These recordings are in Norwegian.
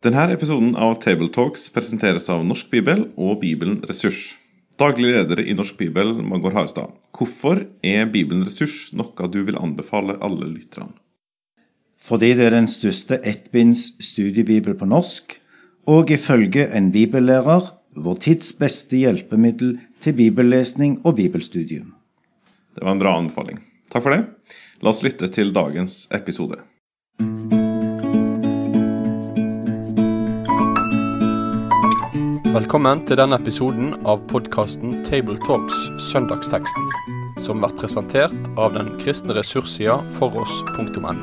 Denne episoden av Tabletalks presenteres av Norsk Bibel og Bibelen Ressurs. Daglig leder i Norsk Bibel, Magor Harstad. Hvorfor er Bibelen Ressurs noe du vil anbefale alle lytterne? Fordi det er den største ettbinds studiebibel på norsk, og ifølge en bibellærer vår tids beste hjelpemiddel til bibellesning og bibelstudium. Det var en bra anbefaling. Takk for det. La oss lytte til dagens episode. Velkommen til denne episoden av podkasten Tabletalks Søndagsteksten, som blir presentert av den kristne ressurssida foross.no.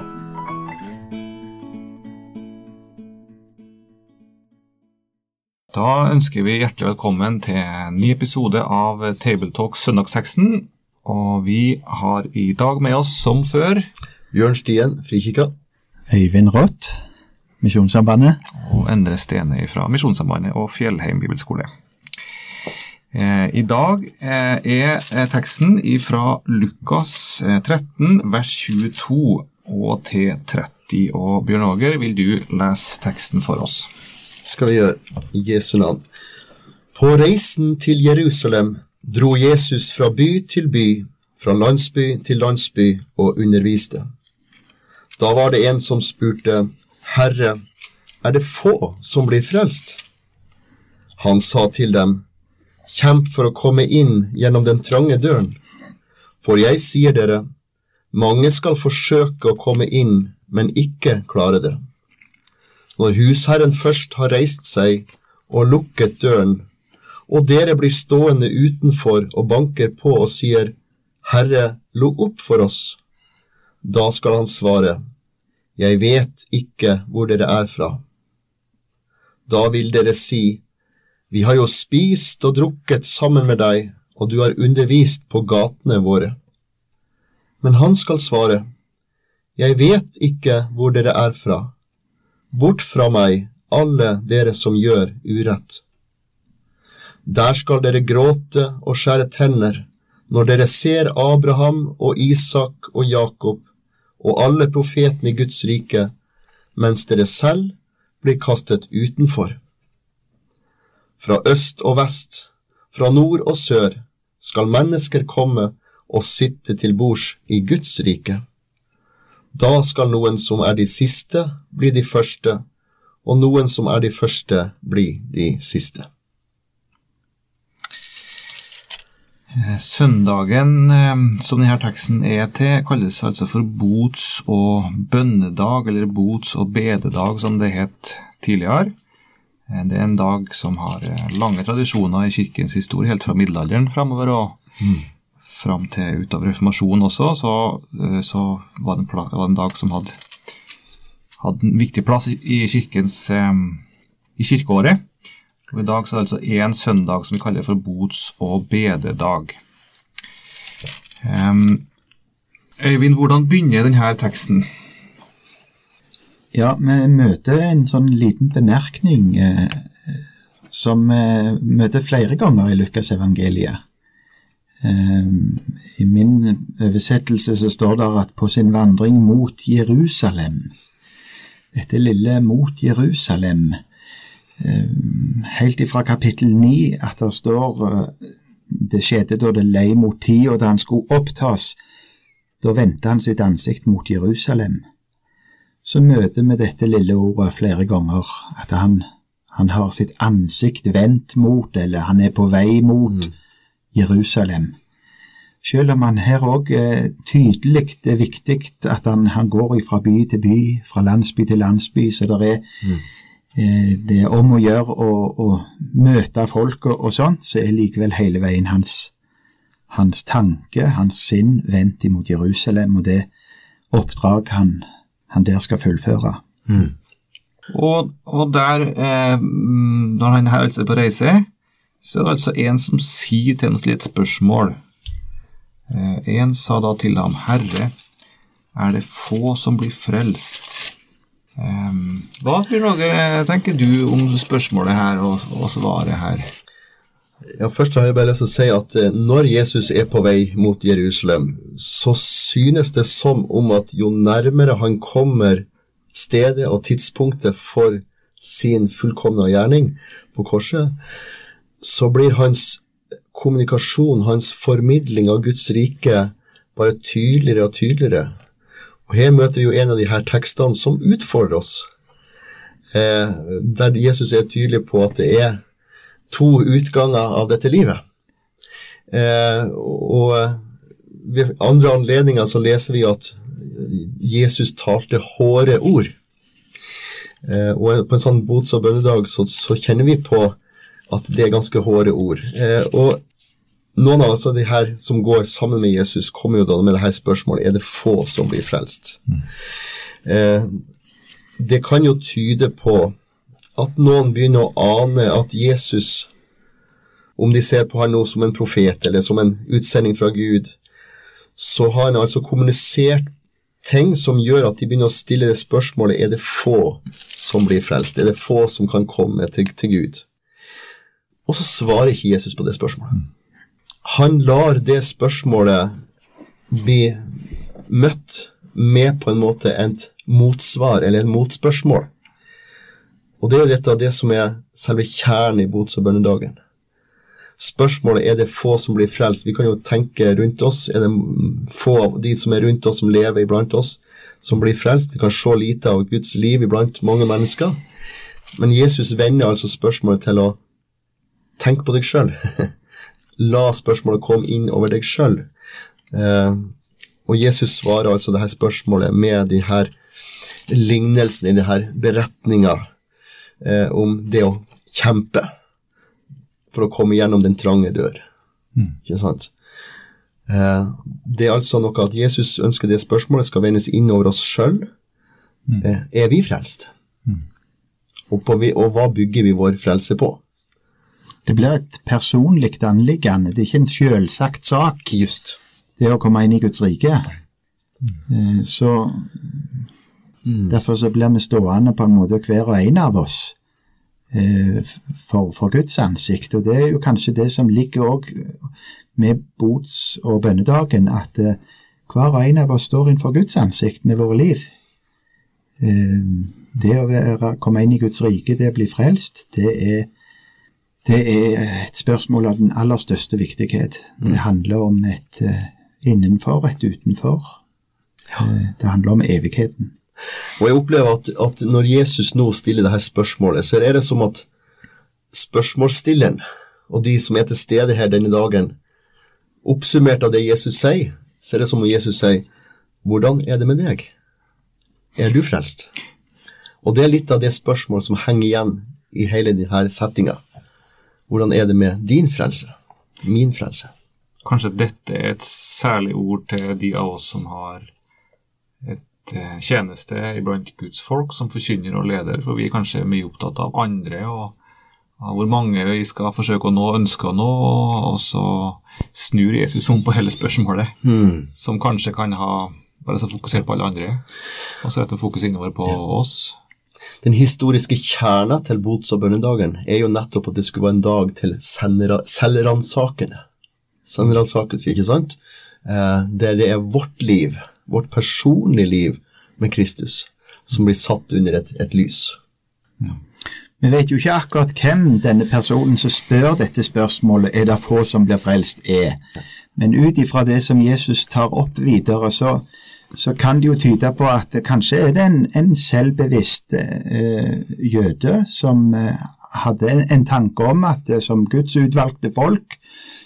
Da ønsker vi hjertelig velkommen til en ny episode av Tabletalks Søndagsteksten. Og vi har i dag med oss, som før Bjørn Stien, Frikirka. Øyvind Rødt, Misjonssambandet. og Endre Stene fra Misjonssambandet og Fjellheim bibelskole. Eh, I dag eh, er eh, teksten fra Lukas 13, vers 22 og til 30. Og Bjørn Åger, vil du lese teksten for oss? Skal vi gjøre i Jesu navn. På reisen til Jerusalem dro Jesus fra by til by, fra landsby til landsby og underviste. Da var det en som spurte, Herre, er det få som blir frelst? Han sa til dem, Kjemp for å komme inn gjennom den trange døren. For jeg sier dere, mange skal forsøke å komme inn, men ikke klare det. Når husherren først har reist seg og lukket døren, og dere blir stående utenfor og banker på og sier, Herre, lukk opp for oss, da skal han svare, Jeg vet ikke hvor dere er fra. Da vil dere si, Vi har jo spist og drukket sammen med deg, og du har undervist på gatene våre. Men han skal svare, Jeg vet ikke hvor dere er fra. Bort fra meg, alle dere som gjør urett. Der skal dere gråte og skjære tenner når dere ser Abraham og Isak og Jakob og alle profetene i Guds rike, mens dere selv blir kastet utenfor. Fra øst og vest, fra nord og sør, skal mennesker komme og sitte til bords i Guds rike. Da skal noen som er de siste, bli de første, og noen som er de første, bli de siste. Eh, Søndagen eh, som denne teksten er til, kalles altså for bots- og bønnedag, eller bots- og bededag, som det het tidligere. Eh, Det er en dag som har lange tradisjoner i kirkens historie, helt fra middelalderen framover og fram til utover reformasjonen også, så, så var, det var det en dag som hadde, hadde en viktig plass i, i kirkens i kirkeåret. Og I dag så er det altså én søndag som vi kaller for bots- og bededag. Um, Øyvind, hvordan begynner denne teksten? Ja, vi møter en sånn liten bemerkning eh, som vi møter flere ganger i Lukasevangeliet. Eh, I min oversettelse så står det at på sin vandring mot Jerusalem Dette lille mot Jerusalem eh, Helt ifra kapittel 9 at det står eh, Det skjedde da det lei mot tid, og da han skulle opptas, da vendte han sitt ansikt mot Jerusalem. Så møter vi dette lille ordet flere ganger, at han, han har sitt ansikt vendt mot, eller han er på vei mot Jerusalem. Selv om han her òg eh, tydelig det er viktig at han, han går fra by til by, fra landsby til landsby, så det er, eh, det er om å gjøre å, møte folk og, og sånt, så er likevel hele veien hans, hans tanke, hans sinn, vendt imot Jerusalem, og det oppdrag han, han der skal fullføre. Og, og der, eh, mm, når han er altså på reise, så er det altså en som sier til ham et spørsmål. Eh, en sa da til ham, Herre, er det få som blir frelst? Eh, hva Bjørn Åge, tenker du om spørsmålet her og, og svaret her? Ja, Først har jeg bare lyst til å si at eh, når Jesus er på vei mot Jerusalem, så synes det som om at jo nærmere han kommer stedet og tidspunktet for sin fullkomne gjerning på korset, så blir hans kommunikasjon, hans formidling av Guds rike, bare tydeligere og tydeligere. Og her møter vi jo en av de her tekstene som utfordrer oss, eh, der Jesus er tydelig på at det er to utganger av dette livet. Eh, og ved andre anledninger så leser vi at Jesus talte hårde ord. Eh, og på en sånn bots- og bønnedag så, så, kjenner vi på at det er ganske hårde ord. Eh, og noen av oss av de her som går sammen med Jesus, kommer jo da med det her spørsmålet er det få som blir frelst. Mm. Eh, det kan jo tyde på at noen begynner å ane at Jesus, om de ser på han nå som en profet eller som en utsending fra Gud, så har han altså kommunisert ting som gjør at de begynner å stille det spørsmålet er det få som blir frelst, er det få som kan komme til, til Gud. Og så svarer ikke Jesus på det spørsmålet. Han lar det spørsmålet bli møtt med på en måte et motsvar, eller et motspørsmål. Og det er jo dette det som er selve kjernen i bots- og bønnedagen. Spørsmålet er det få som blir frelst. Vi kan jo tenke rundt oss. Er det få av de som er rundt oss, som lever iblant oss, som blir frelst? Vi kan se lite av Guds liv iblant mange mennesker. Men Jesus vender altså spørsmålet til å tenke på deg sjøl. La spørsmålet komme inn over deg sjøl. Eh, og Jesus svarer altså det her spørsmålet med de her lignelsene i de her beretninga eh, om det å kjempe for å komme gjennom den trange dør. Mm. Ikke sant? Eh, det er altså noe at Jesus ønsker det spørsmålet skal vendes inn over oss sjøl. Mm. Eh, er vi frelst? Mm. Og, på, og, hva bygger vi vår frelse på? Det blir et personlig anliggende, det er ikke en selvsagt sak. Just. Det å komme inn i Guds rike. Mm. så mm. Derfor så blir vi stående på en måte hver og en av oss Eh, for, for, Guds ansikt. Og det er jo kanskje det som ligger òg med bots- og bønnedagen, at eh, hver og en av oss står innenfor Guds ansikt med våre liv. Eh, det å være, komme inn i Guds rike, det å bli frelst, det er, det er et spørsmål av den aller største viktighet. Det mm. handler om et innenfor, et utenfor. Det handler om evigheten. Og jeg opplever at, at, når Jesus nå stiller dette spørsmålet, så er det som at spørsmålsstilleren og de som er til stede her denne dagen, oppsummert av det Jesus sier, så er det som om Jesus sier Hvordan er det med deg? Er du frelst? Og det er litt av det spørsmålet som henger igjen i hele denne settinga. Hvordan er det med din frelse? Min frelse? Kanskje dette er et særlig ord til de av oss som har et Eh, tjeneste iblant Guds folk som forkynner og leder, for vi er kanskje mye opptatt av andre og av hvor mange vi skal forsøke å nå, ønske å nå, og så snur Jesus om på hele spørsmålet, mm. som kanskje kan ha bare så fokusere på alle andre, og så rette fokus innover på ja. oss. Den historiske kjerna til bots- og bønnedagen er jo nettopp at det skulle være en dag til selvransakende. Selvransakelse, ikke sant? Eh, der det er vårt liv vårt personlige liv med Kristus, som blir satt under et, et lys. Vi vet jo ikke akkurat hvem denne personen som spør dette spørsmålet, er det få som blir frelst, er. Men ut ifra det som Jesus tar opp videre, så, så kan det jo tyde på at kanskje er det en, en selvbevisst eh, jøde som eh, hadde en, en, tanke om at eh, som Guds utvalgte folk,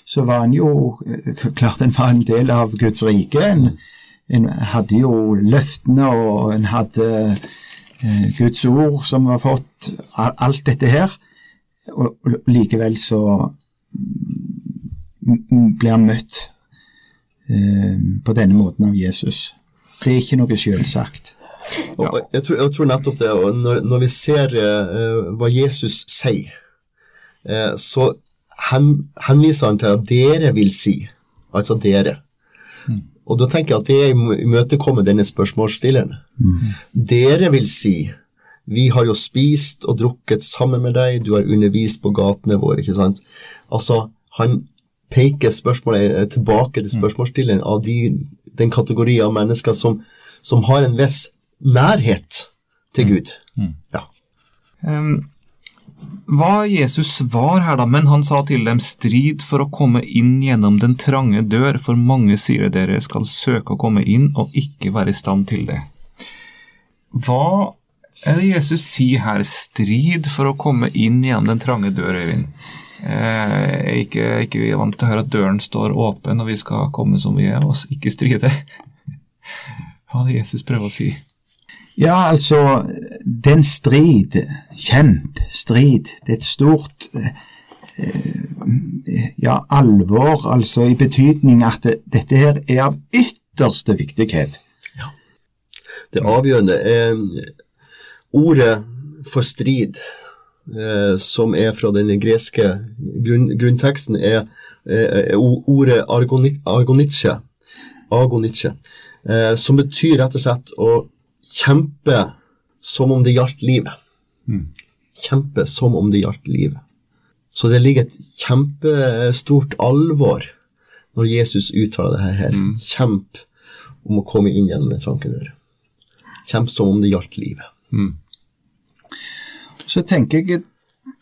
så var han jo eh, Klart han var en del av Guds rike. en en hadde jo løftene, og en hadde eh, Guds ord som var fått, alt dette her. Og, likevel så blir han møtt eh, på denne måten av Jesus. Det er ikke noe selvsagt. Ja. Jeg, tror, jeg, tror, nettopp det. og Når, når vi ser uh, hva Jesus sier, uh, så hen, henviser han til at dere vil si, altså dere. Mm. Og da tenker jeg at det imøtekommer denne spørsmålsstilleren. Mm. Dere vil si vi har jo spist og drukket sammen med deg, du har undervist på gatene våre, ikke sant. Altså, han peker spørsmålet tilbake til spørsmålsstilleren av de, den kategori av mennesker som, som, har en viss nærhet til Gud. Mm. Ja. Um, hva Jesus svar her, da? Men han sa til dem, strid for å komme inn gjennom den trange dør, for mange sier dere skal søke å komme inn og ikke være i stand til det. Hva er det Jesus sier her? Strid for å komme inn gjennom den trange dør, Øyvind. Eh, ikke, er vi er vant til å høre at døren står åpen og vi skal komme som vi er, og ikke stride. Hva er det Jesus prøver å si? Ja, altså, det er en strid. Kjemp, strid. Det er et stort eh, ja, alvor, altså i betydning at det, dette her er av ytterste viktighet. Ja. Det avgjørende er ordet for strid, eh, som er fra den greske grunn, grunnteksten, er, er er ordet argoni- argonitche, agonitche, eh, som betyr rett og slett å kjempe som om det gjaldt livet. Kjempe som om det gjaldt livet. Så det ligger et kjempestort alvor når Jesus uttaler det her. Kjemp om å komme inn gjennom en trankedør. Kjemp som om det gjaldt livet. Så tenker jeg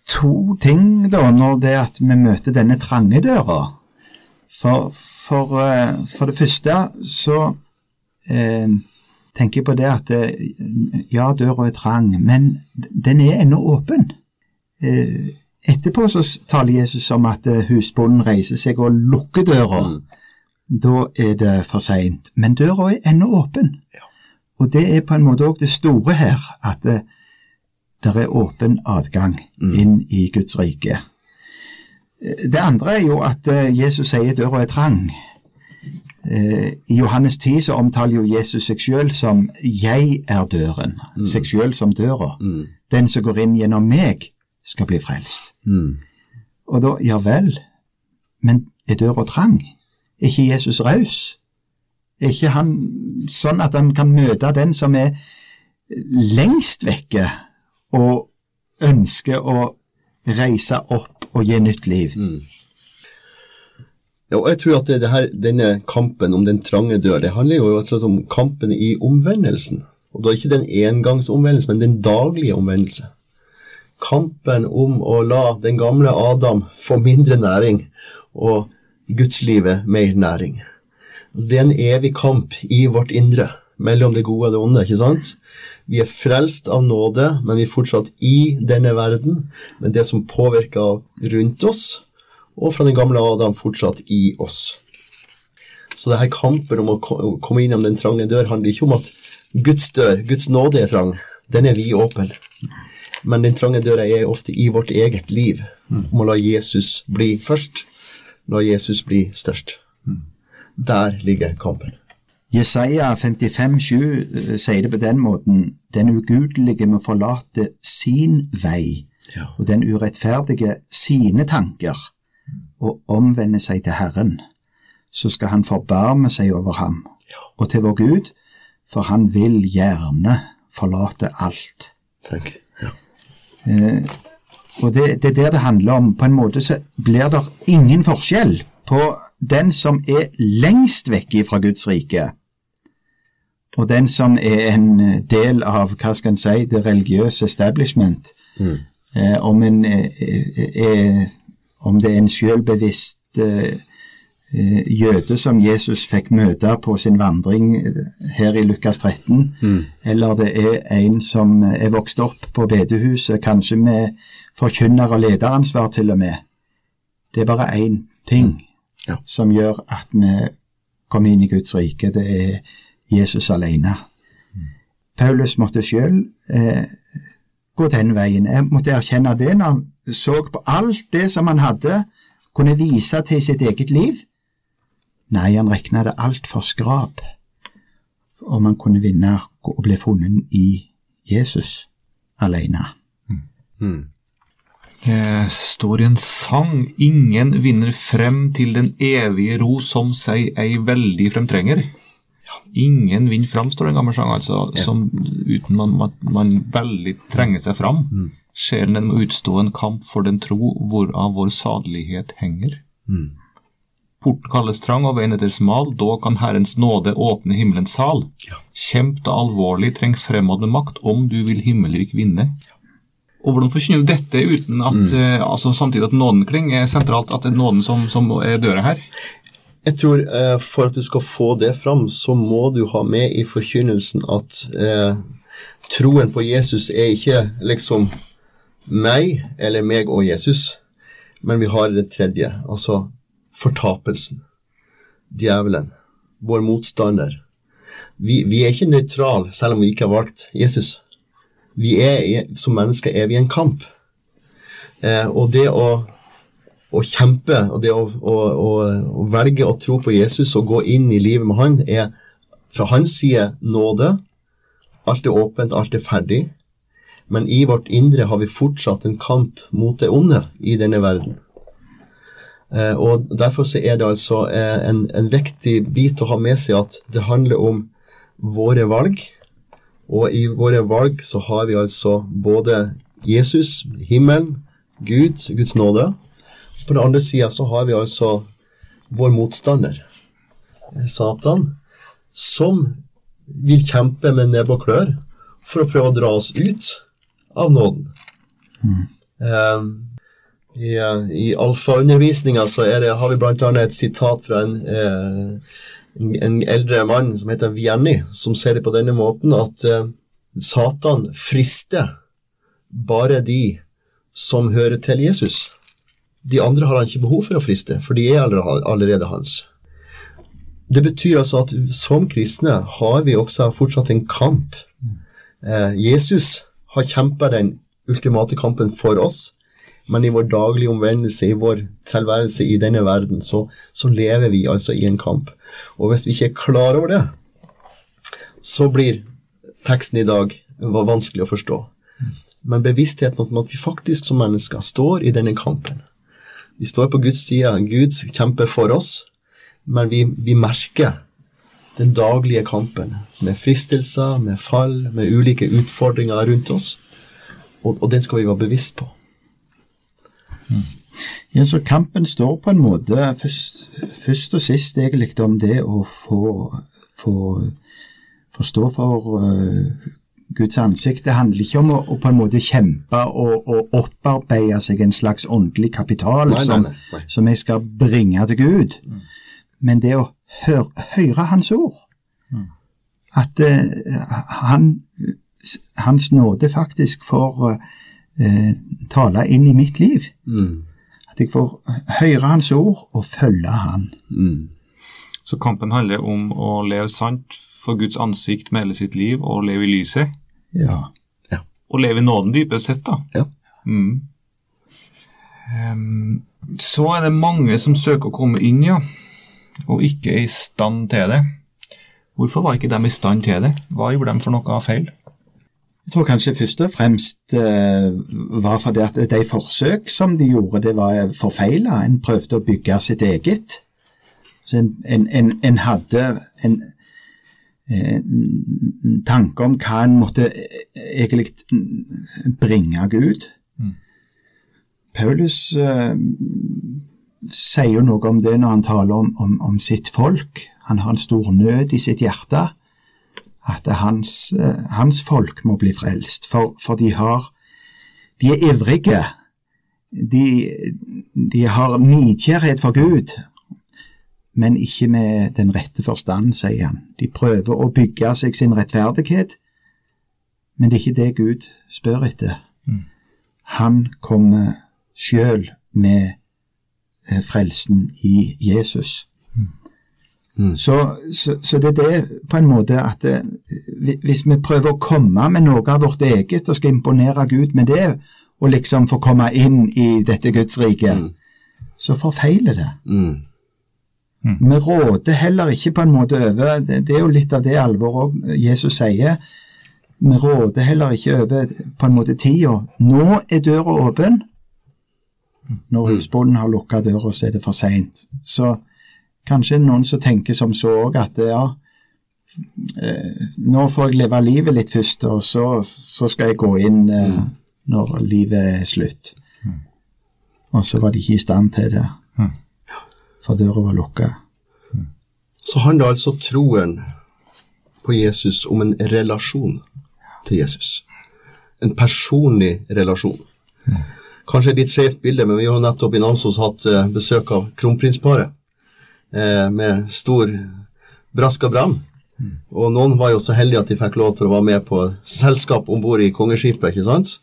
to ting da, når det er at vi møter denne trange døra. For, for, eh, for det første så eh, tenker jeg på det at eh, ja, døra er trang, men den er ennå åpen. Eh, etterpå så taler Jesus om at eh, husbonden reiser seg og lukker døra. Da er det for seint. Men døra er ennå åpen. Og det er på en måte òg det store her, at det, der er åpen adgang inn i Guds rike. Eh, Det andre er jo at eh, Jesus sier døra er trang. Eh, I Johannes 10 så omtaler jo Jesus seg sjøl som 'jeg er døren', seg sjøl som døra. Den som går inn gjennom meg, skal bli frelst. Og da, ja vel, men er døra trang? Er ikke Jesus raus? Er ikke han sånn at han kan møte den som er lengst vekke, og ønsker å reise opp og gi nytt liv? Ja, og jeg tror at det, det her, denne kampen om den trange dør, det handler jo rett om kampen i omvendelsen. Og da ikke den engangsomvendelse, men den daglige omvendelse. Kampen om å la den gamle Adam få mindre næring, og gudslivet mer næring. Det er en evig kamp i vårt indre, mellom det gode og det onde, ikke sant? Vi er frelst av nåde, men vi er fortsatt i denne verden, men det som påvirker rundt oss, og fra den gamle Adam fortsatt i oss. Så det her kampen om å ko- komme innom den trange dør handler ikke om at Guds dør, Guds nåde er trang, den er vidåpen. Men den trange døra er ofte i vårt eget liv, om å la Jesus bli først, la Jesus bli størst. Der ligger kampen. Jesaja 55, 7 sier det på den måten, den ugudelige må forlate sin vei, Ja. og den urettferdige sine tanker, og omvende seg til Herren. Så skal han forbarme seg over ham, og til vår Gud, for han vil gjerne forlate alt. Tenk. Ja. Og det, det er der det handler om. På en måte så blir det ingen forskjell på den som er lengst vekke fra Guds rike, og den som er en del av hva skal en si, det religiøse establishment. Eh, om, en, eh, er, om det er en selvbevisst eh, eh, jøde som Jesus fikk møte på sin vandring eh, her i Lukas 13, eller det er en som er vokst opp på bedehuset, kanskje med forkynner- og lederansvar til og med. Det er bare én ting Ja. som gjør at vi kommer inn i Guds rike. Det er Jesus alene. Paulus måtte sjøl eh, gå den veien. Jeg måtte erkjenne det når han så på alt det som han hadde, kunne vise til sitt eget liv. Nei, han regna det alt for skrap om han kunne vinne og bli funnet i Jesus alene. Det står i en sang Ingen vinner frem til den evige ro som seg ei veldig fremtrenger. Ingen vinner fram, står det en gammel sang, altså, som, uten man, man, man veldig trenger seg fram. Sjelen den må utstå en kamp for den tro hvorav vår sadelighet henger. Porten kalles trang og veien etter smal, da kan Herrens nåde åpne himmelens sal. Kjemp da alvorlig, treng fremad med makt, om du vil himmelrik vinne. Og hvordan forkynner du dette uten at eh, altså samtidig at nådenkling er sentralt, at det er nåden som, som er døra her? Jeg tror eh, for at du skal få det fram, så må du ha med i forkynnelsen at eh, troen på Jesus er ikke liksom meg eller meg og Jesus, men vi har det tredje, altså fortapelsen. Djevelen. Vår motstander. Vi, vi er ikke nøytrale selv om vi ikke har valgt Jesus. Vi er, som mennesker er vi i en kamp. Eh, og det å å kjempe og det å, å, å, å velge å tro på Jesus og gå inn i livet med han, er fra hans side nåde. Alt er åpent, alt er ferdig. Men i vårt indre har vi fortsatt en kamp mot det onde i denne verden. Eh, og Derfor så er det altså eh, en, en viktig bit å ha med seg at det handler om våre valg. Og i våre valg så har vi altså både Jesus, himmelen, Gud, Guds nåde. På den andre sida så har vi altså vår motstander, eh, Satan, som vil kjempe med nebb og klør for å prøve å dra oss ut av nåden. Eh, I, eh, i alfaundervisninga så er det, har vi bl.a. et sitat fra en, en, en eldre mann som heter Vianney, som ser det på denne måten at uh, Satan frister bare de som hører til Jesus. De andre har han ikke behov for å friste, for de er allerede, hans. Det betyr altså at som kristne har vi også fortsatt en kamp. Eh, Jesus har kjempa den ultimate kampen for oss, men i vår daglige omvendelse, i vår tilværelse i denne verden, så, så lever vi altså i en kamp. Og hvis vi ikke er klar over det, så blir teksten i dag vanskelig å forstå. Men bevisstheten om at vi faktisk som mennesker står i denne kampen. Vi står på Guds side, Gud kjemper for oss, men vi, vi merker den daglige kampen med fristelser, med fall, med ulike utfordringer rundt oss. Og, og den skal vi være bevisst på. Ja, så Kampen står på en måte først, først og sist egentlig om det å få, få forstå for eh, Guds ansikt. Det handler ikke om å, å på en måte kjempe og, og opparbeide seg en slags åndelig kapital Nei, som, nei, nei. som jeg skal bringe til Gud. Men det å høre, høre Hans ord. At eh, han, Hans nåde faktisk får eh, tale inn i mitt liv. At jeg får høre Hans ord og følge Han. Så kampen handler om å leve sant for Guds ansikt med hele sitt liv, og leve i lyset. Ja. Og leve i nåden dypest sett, da. Ja. Mm. Um, så er det mange som søker å komme inn, ja, og ikke er i stand til det. Hvorfor var ikke de i stand til det? Hva gjorde de for noe feil? Jeg tror kanskje først og fremst eh, var fordi at de forsøk som de gjorde, det var forfeila. En prøvde å bygge sitt eget. Så en, en, en, en hadde en tanke om hva en måtte eh, egentlig bringe Gud. Paulus eh, sier jo noe om det når han taler om, om, om sitt folk. Han har en stor nød i sitt hjerte at hans, eh, hans folk må bli frelst, for, for de har De er ivrige. De, de har nidkjærhet for Gud, men ikke med den rette forstand, sier han. De prøver å bygge seg sin rettferdighet, men det er ikke det Gud spør etter. Han kommer sjøl med eh, frelsen i Jesus. Så, så, så det er det på en måte at det, hvis vi prøver å komme med noe av vårt eget og skal imponere Gud med det, og liksom få komme inn i dette Guds rike, så forfeiler det. Vi råder heller ikke på en måte over Det, er jo litt av det alvoret Jesus sier. Vi råder heller ikke over på en måte tida. Nå er døra åpen. Når husbonden har lukka døra, så er det for seint. Så kanskje noen som tenker som så òg at ja, eh, nå får jeg leve livet litt først, og så, så skal jeg gå inn eh, når livet er slutt. Og så var de ikke i stand til det, for døra var lukka. Så handler altså troen på Jesus om en relasjon til Jesus. en personlig relasjon. Kanskje et litt skjevt bilde, men vi har nettopp i Namsos hatt eh, besøk av kronprinsparet eh, med stor brask og bram. Og noen var jo så heldige at de fikk lov til å være med på selskap om bord i kongeskipet. ikke sant?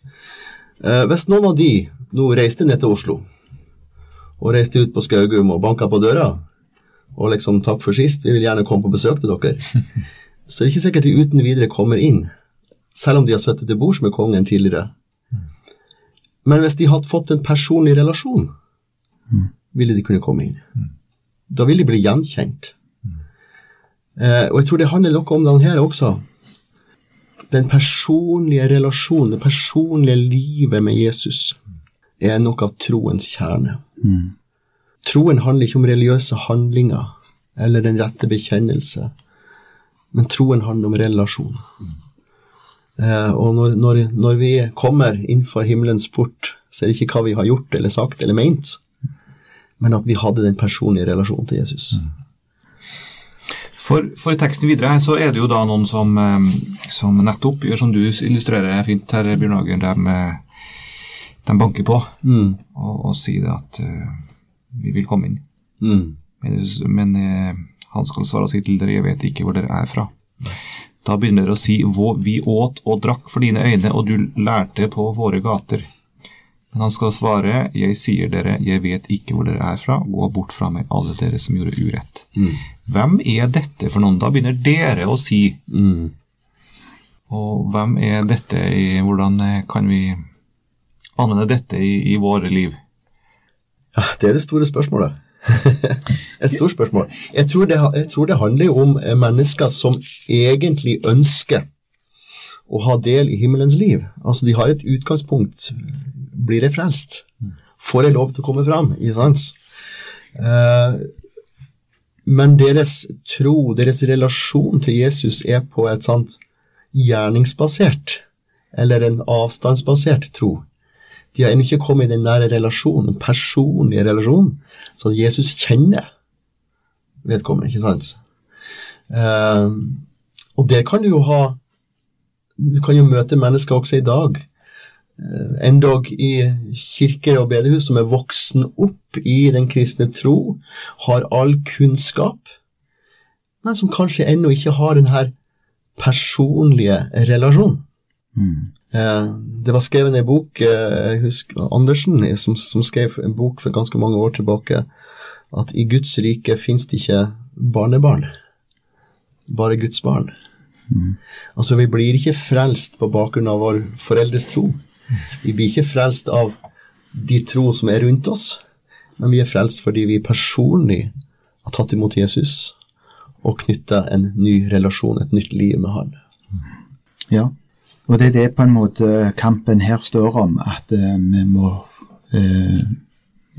Eh, hvis noen av de nå reiste ned til Oslo, og reiste ut på Skaugum og banka på døra, og liksom 'takk for sist, vi vil gjerne komme på besøk til dere', så det er ikke sikkert de uten videre kommer inn, selv om de har sittet til bords med kongen tidligere. Men hvis de hadde fått en personlig relasjon, ville de kunne komme inn. Da ville de bli gjenkjent. Eh, og jeg tror det handler noe om den her også. Den personlige relasjonen, det personlige livet med Jesus, er noe av troens kjerne. Troen handler ikke om religiøse handlinger eller den rette bekjennelse, men troen handler om relasjon. Eh, og når, når, når vi kommer innenfor himmelens port, så er det ikke hva vi har gjort eller sagt eller ment, men at vi hadde den personlige relasjonen til Jesus. For, for teksten videre her så er det jo da noen som, eh, som nettopp gjør som du illustrerer fint her, Bjørn Hagen, de, de banker på og, og sier at uh, vi vil komme inn. Mm. Men, men uh, han skal svare og si til dere, jeg vet ikke hvor dere er fra. Da begynner dere å si, «Vå- vi åt og drakk for dine øyne, og du lærte på våre gater. Men han skal svare, jeg sier dere, jeg vet ikke hvor dere er fra, gå bort fra meg, alle dere som gjorde urett. Hvem er dette for noen? Da begynner dere å si. Og hvem er dette i, hvordan eh, kan vi anvende dette i, i våre liv? Ja, det er det store spørsmålet. Et stort spørsmål. Jeg tror, det, jeg tror det handler om eh, mennesker som egentlig ønsker å ha del i himmelens liv. Altså, de har et utgangspunkt. Blir jeg frelst? Får jeg lov til å komme fram? Ikke sant? Eh, men deres tro, deres relasjon til Jesus er på et sånt gjerningsbasert, eller en avstandsbasert tro. De har ennå ikke kommet i den nære relasjonen, den personlige relasjonen, så at Jesus kjenner vedkommende, ikke sant? Eh, og der kan du jo ha Du kan jo møte mennesker også i dag, uh, endog i kirker og bedehus, som er voksen opp i den kristne tro, har all kunnskap, men som kanskje ennå ikke har den her personlige relasjonen. Eh, Det var skrevet en bok, eh, jeg husker Andersen, eh, som, som skrev en bok for ganske mange år tilbake, at i Guds rike fins det ikke barnebarn, bare Guds barn. Altså, vi blir ikke frelst på bakgrunn av vår foreldres tro. Vi blir ikke frelst av de tro som er rundt oss, men vi er frelst fordi vi personlig har tatt imot Jesus og knytta en ny relasjon, et nytt liv med Han. Ja, og det er det på en måte kampen her står om, at eh, vi må eh,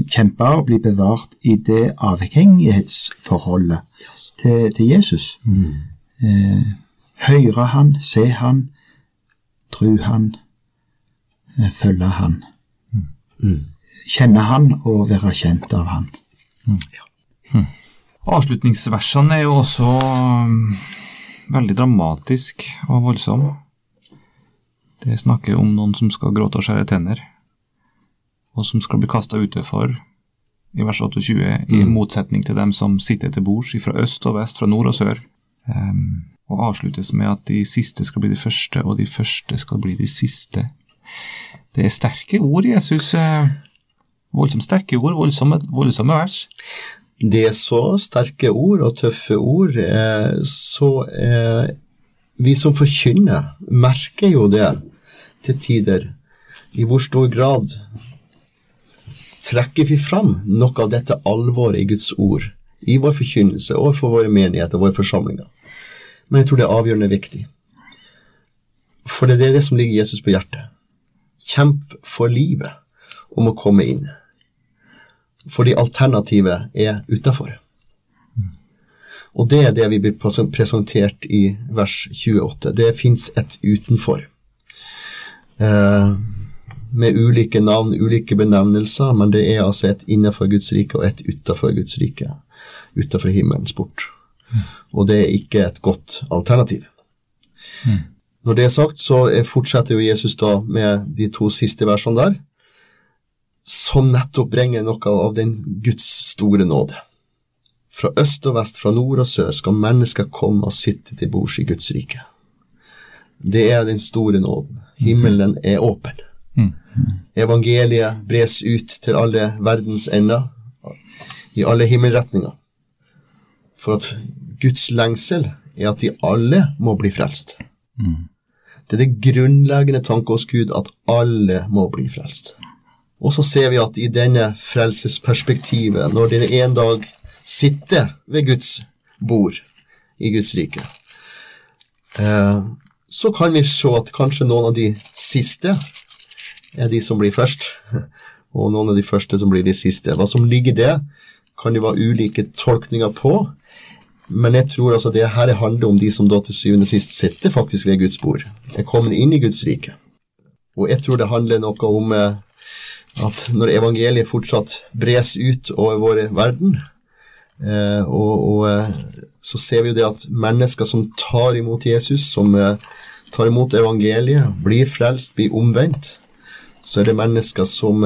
kjempe og bli bevart i det avhengighetsforholdet til, til Jesus. Eh, høre han, se han, tro han, eh, følge han. Kjenne han og være kjent av han. Avslutningsversene er jo også um, veldig dramatisk og voldsom. Det snakker om noen som skal gråte og skjære tenner, og som skal bli kasta utenfor, i vers 28, i motsetning til dem som sitter til bords fra øst og vest, fra nord og sør. Um, og avsluttes med at de siste skal bli de første, og de første skal bli de siste. Det er sterke ord, Jesus. eh, Voldsomt sterke ord, voldsomme, voldsomme vers. Det er så sterke ord og tøffe ord, eh, så eh, vi som forkynner, merker jo det til tider. I hvor stor grad trekker vi fram noe av dette alvoret i Guds ord i vår forkynnelse overfor våre menigheter våre forsamlinger. Men jeg tror det er avgjørende viktig. For det er det som ligger Jesus på hjertet. Kjemp for livet om å komme inn. Fordi alternativet er utafor. Og det er det vi blir presentert i vers 28. Det fins et utenfor. Eh, med ulike navn, ulike benevnelser, men det er altså et innenfor Guds rike og et utenfor Guds rike. Utenfor himmelens port. Og det er ikke et godt alternativ. Når det er sagt, så fortsetter jo Jesus da med de to siste versene der, som nettopp bringer noe av den Guds store nåde. Fra øst og vest, fra nord og sør skal mennesker komme og sitte til bords i Guds rike. Det er den store nåden. Himmelen er åpen. Evangeliet bres ut til alle verdens ender, i alle himmelretninger. For at Guds lengsel er at de alle må bli frelst. Det er det grunnleggende tanke hos Gud at alle må bli frelst. Og så ser vi at i denne frelsesperspektivet, når det en dag sitter ved Guds bord i Guds rike, eh, så kan vi se at kanskje noen av de siste er de som blir først, og noen av de første som blir de siste. Hva som ligger det, kan det være ulike tolkninger på, men jeg tror altså det her handler om de som da til syvende og sist sitter faktisk ved Guds bord. Jeg kommer inn i Guds rike. Og jeg tror det handler noe om eh, at når evangeliet fortsatt bres ut over vår verden, og, og eh, så ser vi jo det at mennesker som tar imot Jesus, som tar imot evangeliet, blir frelst, blir omvendt, så er det mennesker som,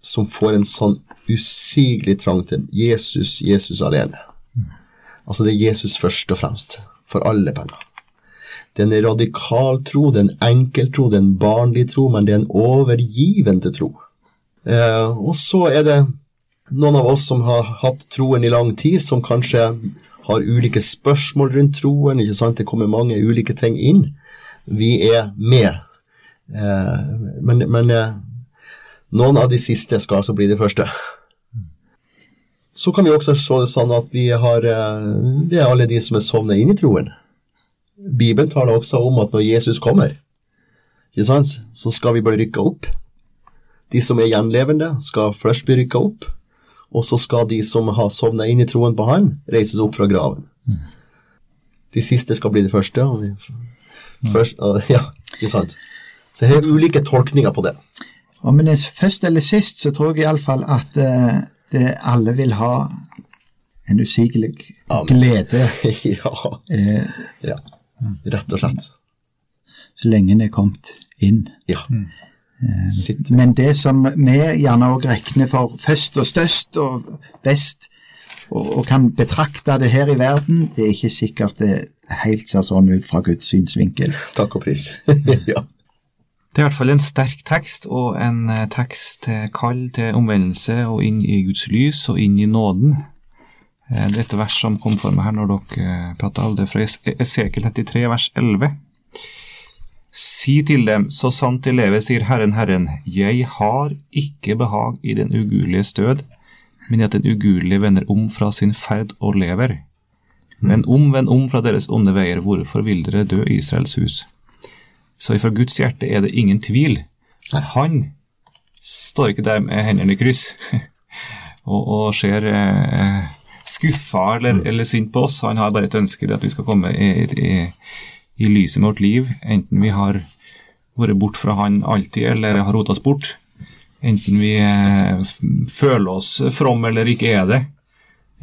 som får en sånn usigelig trang til Jesus, Jesus alene. Altså det er Jesus først og fremst, for alle penger. Det er en radikal tro, det er en enkel tro, det er en barnlig tro, men det er en overgivende tro. Eh, og så er det noen av oss som har hatt troen i lang tid, som kanskje har ulike spørsmål rundt troen. ikke sant? Det kommer mange ulike ting inn. Vi er med. Eh, men, men eh, noen av de siste skal altså bli de første. Så kan vi også se det sånn at vi har eh, Det er alle de som er sovnet inn i troen. Bibelen taler også om at når Jesus kommer, så skal vi bare rykke opp. De som er gjenlevende, skal først bli rykka opp, og så skal de som har sovnet inn i troen på Han, reises opp fra graven. De siste skal bli de første. Og de første, og, ja, ikke sant? Så det er ulike tolkninger på det. Ja, det er først eller sist, så tror jeg iallfall at uh det alle vil ha en usigelig glede. ja. Uh, ja. Rett og slett. Så lenge en er kommet inn. Ja. Eh, men det som vi gjerne òg regner for først og størst og best, og, og, kan betrakte det her i verden, det er ikke sikkert det helt ser sånn ut fra Guds synsvinkel. Takk og pris. ja. Det er i hvert fall en sterk tekst, og en eh, tekst til kall til omvendelse og inn i Guds lys og inn i nåden. Dette det er et vers som kom for meg her når dere eh, prata det er fra Esekiel 33, vers 11. Si til dem, så sant de lever, sier Herren Herren, jeg har ikke behag i den ugudeliges død, men i at den ugudelige vender om fra sin ferd og lever. Men om, vend om fra deres onde veier, hvorfor vil dere dø, Israels hus? Så ifra Guds hjerte er det ingen tvil. Han står ikke der med hendene i kryss og, og ser eh, skuffa eller, mm. eller, sint på oss. Han har bare et ønske at vi skal komme i, i, i lyset med vårt liv, enten vi har vært bort fra han alltid eller har rota oss bort. Enten vi eh, føler oss from eller ikke er det.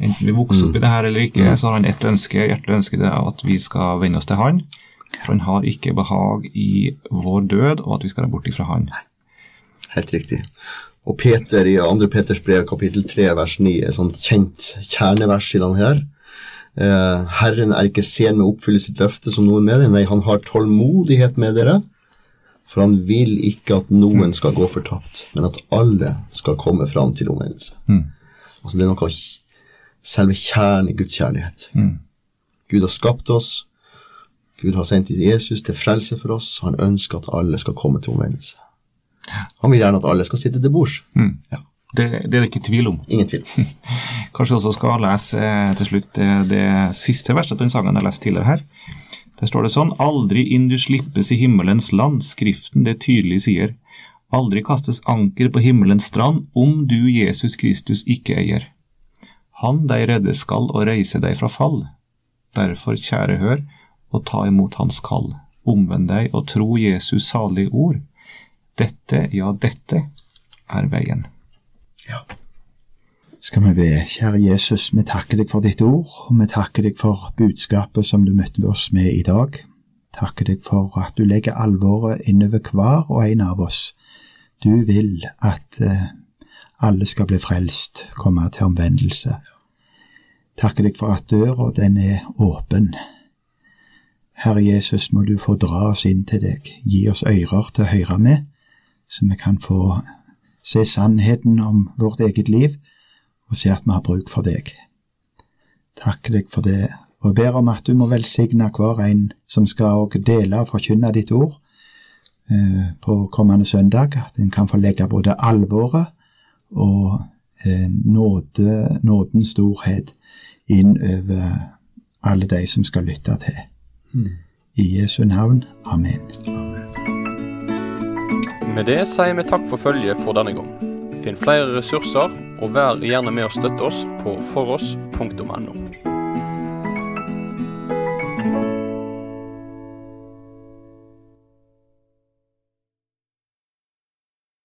Enten vi vokser opp i mm. det her eller ikke, mm. så har han ett ønske, hjertelig ønske det er at vi skal venne oss til han. For han har ikke behag i vår død, og at vi skal være bort fra han. Helt riktig. Og Peter i 2. Peters brev kapittel 3 vers 9 er sånn kjent kjernevers i denne her. Eh, Herren er ikke sen med å oppfylle sitt løfte som noen med det, nei, han har tålmodighet med dere, for han vil ikke at noen skal gå fortapt, men at alle skal komme fram til omvendelse. Mm. Altså Det er noe av selve kjernen i Guds kjærlighet. Mm. Gud har skapt oss, Gud har sendt Jesus til frelse for oss, han ønsker at alle skal komme til omvendelse. Han vil gjerne at alle skal sitte til bords. Mm. Ja. Det, det, er det ikke tvil om. Ingen tvil. Kanskje også skal lese eh, til slutt det, eh, det siste verset av den sangen jeg har lest tidligere her. Der står det sånn Aldri inn du slippes i himmelens land, Skriften det tydelig sier. Aldri kastes anker på himmelens strand, om du Jesus Kristus ikke eier. Han deg redde skal og reise deg fra fall. Derfor, kjære, hør, og ta imot hans kall. Omvend deg og tro Jesus salige ord. Dette, ja, dette er veien. Ja. Skal vi be, kjære Jesus, vi takker deg for ditt ord, og vi takker deg for budskapet som du møtte oss med i dag. Takker deg for at du legger alvoret innover hver og en av oss. Du vil at eh, alle skal bli frelst, komme til omvendelse. Takker deg for at døra, den er åpen. Herre Jesus, må du få dra oss inn til deg. Gi oss ører til å høre med, så vi kan få se sannheten om vårt eget liv, og se at vi har bruk for deg. Takk deg for det, og jeg ber om at du må velsigne hver en som skal dele og forkynne ditt ord eh, på kommende søndag, at en kan få legge både alvoret og eh, nåde, nådens storhet inn over alle de som skal lytte til. I Jesu navn. Amen. Med det sier vi takk for følget for denne gang. Finn flere ressurser, og vær gjerne med å støtte oss på foross.no.